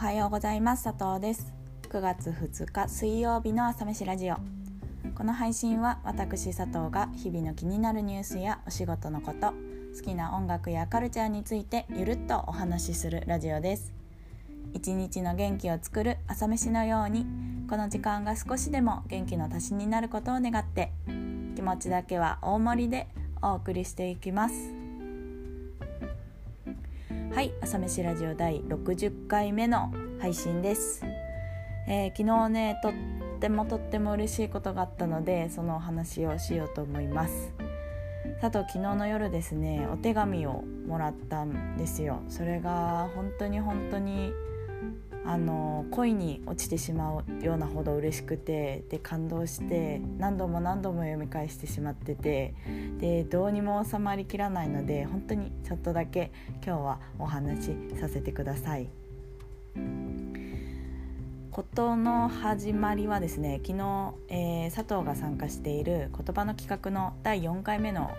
はようございます。佐藤です。9月2日水曜日の朝飯ラジオ。この配信は私佐藤が日々の気になるニュースやお仕事のこと好きな音楽やカルチャーについてゆるっとお話しするラジオです。一日の元気を作る朝飯のようにこの時間が少しでも元気の足しになることを願って気持ちだけは大盛りでお送りしていきます。はい朝飯ラジオ第60回目の配信です、えー、昨日ねとってもとっても嬉しいことがあったのでそのお話をしようと思います。さと昨日の夜ですねお手紙をもらったんですよ。それが本当に本当にあの恋に落ちてしまうようなほど嬉しくてで感動して何度も何度も読み返してしまっててでどうにも収まりきらないので本当にちょっとだけ今日はお話しさせてください。ことの始まりはですね昨日、えー、佐藤が参加している言葉の企画の第4回目の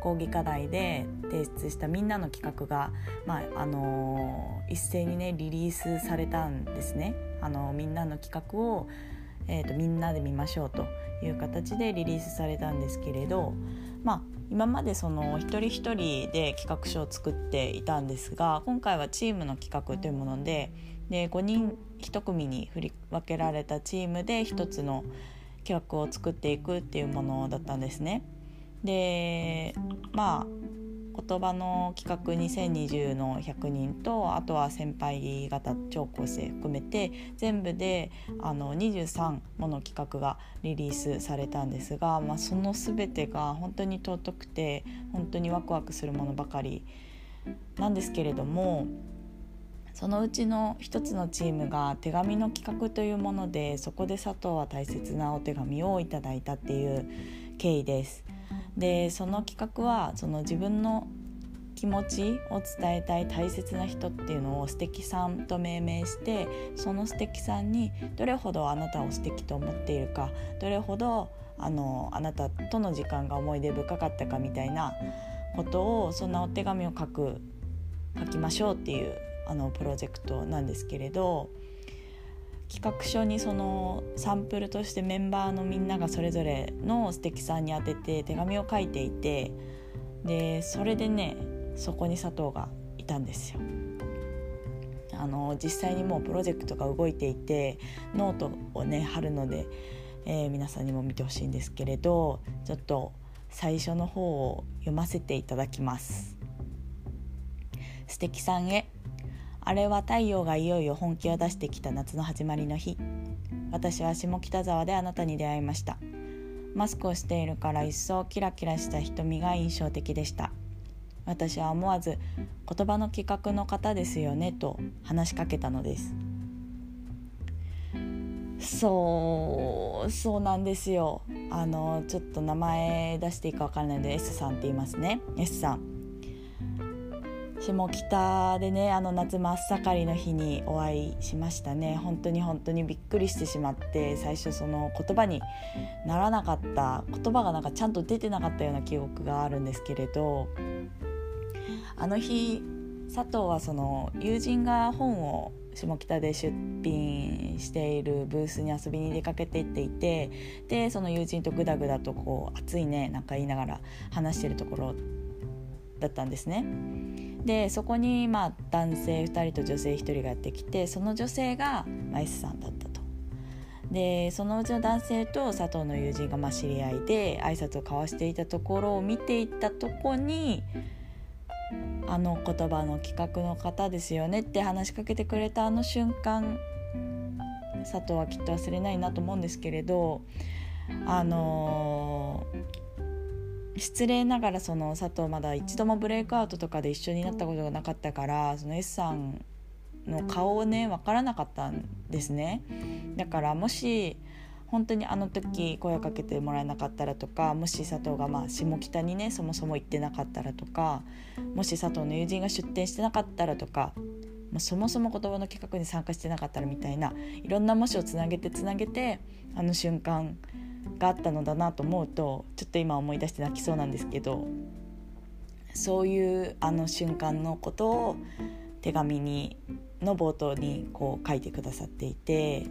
講義課題で提出したみんなの企画が、まああの、一斉にねリリースされたんですね。あの、みんなの企画を、えーと、みんなで見ましょうという形でリリースされたんですけれど、まあ、今までその一人一人で企画書を作っていたんですが今回はチームの企画というものでで5人1組に振り分けられたチームで1つの企画を作っていくっていうものだったんですね。でまあ言葉の企画2020の100人とあとは先輩方超高生含めて全部であの23もの企画がリリースされたんですが、まあ、その全てが本当に尊くて本当にワクワクするものばかりなんですけれどもそのうちの一つのチームが手紙の企画というものでそこで佐藤は大切なお手紙をいただいたっていう経緯です。でその企画はその自分の気持ちを伝えたい大切な人っていうのを素敵さんと命名してその素敵さんにどれほどあなたを素敵と思っているかどれほどあのあなたとの時間が思い出深かったかみたいなことをそんなお手紙を書く書きましょうっていうあのプロジェクトなんですけれど企画書にそのサンプルとしてメンバーのみんながそれぞれの素敵さんに宛てて手紙を書いていてでそれでねそこに佐藤がいたんですよ。あの実際にもうプロジェクトが動いていてノートをね貼るので、えー、皆さんにも見てほしいんですけれどちょっと最初の方を読ませていただきます。素敵さんへあれは太陽がいよいよ本気を出してきた夏の始まりの日。私は下北沢であなたに出会いました。マスクをしているから一層キラキラした瞳が印象的でした。私は思わず言葉の企画の方ですよねと話しかけたのです。そうそうなんですよ。あのちょっと名前出していいか分からないので S さんって言いますね。S さん。下北でねあの夏真っ盛りの日にお会いしましたね本当に本当にびっくりしてしまって最初その言葉にならなかった言葉がなんかちゃんと出てなかったような記憶があるんですけれどあの日佐藤はその友人が本を下北で出品しているブースに遊びに出かけていっていてでその友人とグダグダとこう熱いねなんか言いながら話してるところだったんですね。でそこにまあ男性2人と女性1人がやってきてその女性が、まあ、S さんだったと。でそのうちの男性と佐藤の友人がまあ知り合いで挨拶を交わしていたところを見ていったとこにあの言葉の企画の方ですよねって話しかけてくれたあの瞬間佐藤はきっと忘れないなと思うんですけれどあのー失礼ながらその佐藤まだ一度もブレイクアウトとかで一緒になったことがなかったからその S さんの顔をね分からなかったんですね。だからもし本当にあの時声をかけてもらえなかったらとかもし佐藤がまあ下北にねそもそも行ってなかったらとかもし佐藤の友人が出店してなかったらとかもうそもそも言葉の企画に参加してなかったらみたいないろんなもしをつなげてつなげてあの瞬間があったのだなと思うとちょっと今思い出して泣きそうなんですけどそういうあの瞬間のことを手紙にの冒頭にこう書いてくださっていて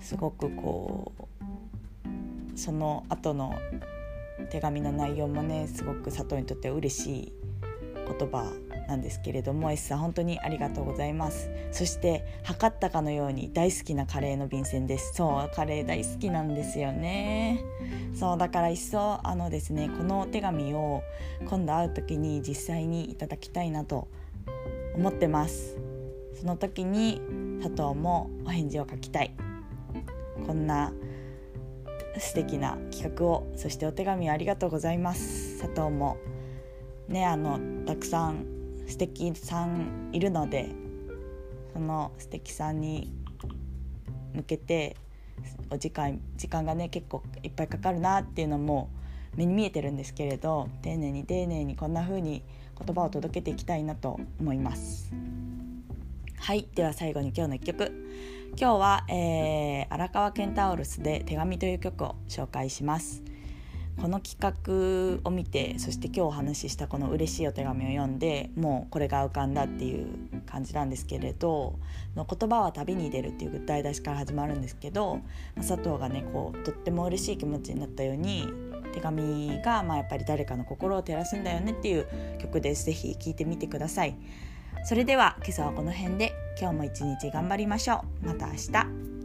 すごくこうその後の手紙の内容もねすごく佐藤にとっては嬉しい言葉なんですけれども S さん本当にありがとうございます。そして測ったかのように大好きなカレーの便箋です。そうカレー大好きなんですよね。そうだから一層あのですねこのお手紙を今度会う時に実際にいただきたいなと思ってます。その時に佐藤もお返事を書きたい。こんな素敵な企画をそしてお手紙ありがとうございます。佐藤も。ねあのたくさん素敵さんいるのでその素敵さんに向けてお時間時間がね結構いっぱいかかるなっていうのも目に見えてるんですけれど丁寧に丁寧にこんな風に言葉を届けていきたいなと思います。はいでは最後に今日の一曲。今日は、えー、荒川ケンタウルスで「手紙」という曲を紹介します。この企画を見てそして今日お話ししたこの嬉しいお手紙を読んでもうこれが浮かんだっていう感じなんですけれど「の言葉は旅に出る」っていう歌い出しから始まるんですけど佐藤がねこうとっても嬉しい気持ちになったように手紙がまあやっぱり誰かの心を照らすんだよねっていう曲です。ぜひ聴いてみてください。それでは今朝はこの辺で今日も一日頑張りましょう。また明日。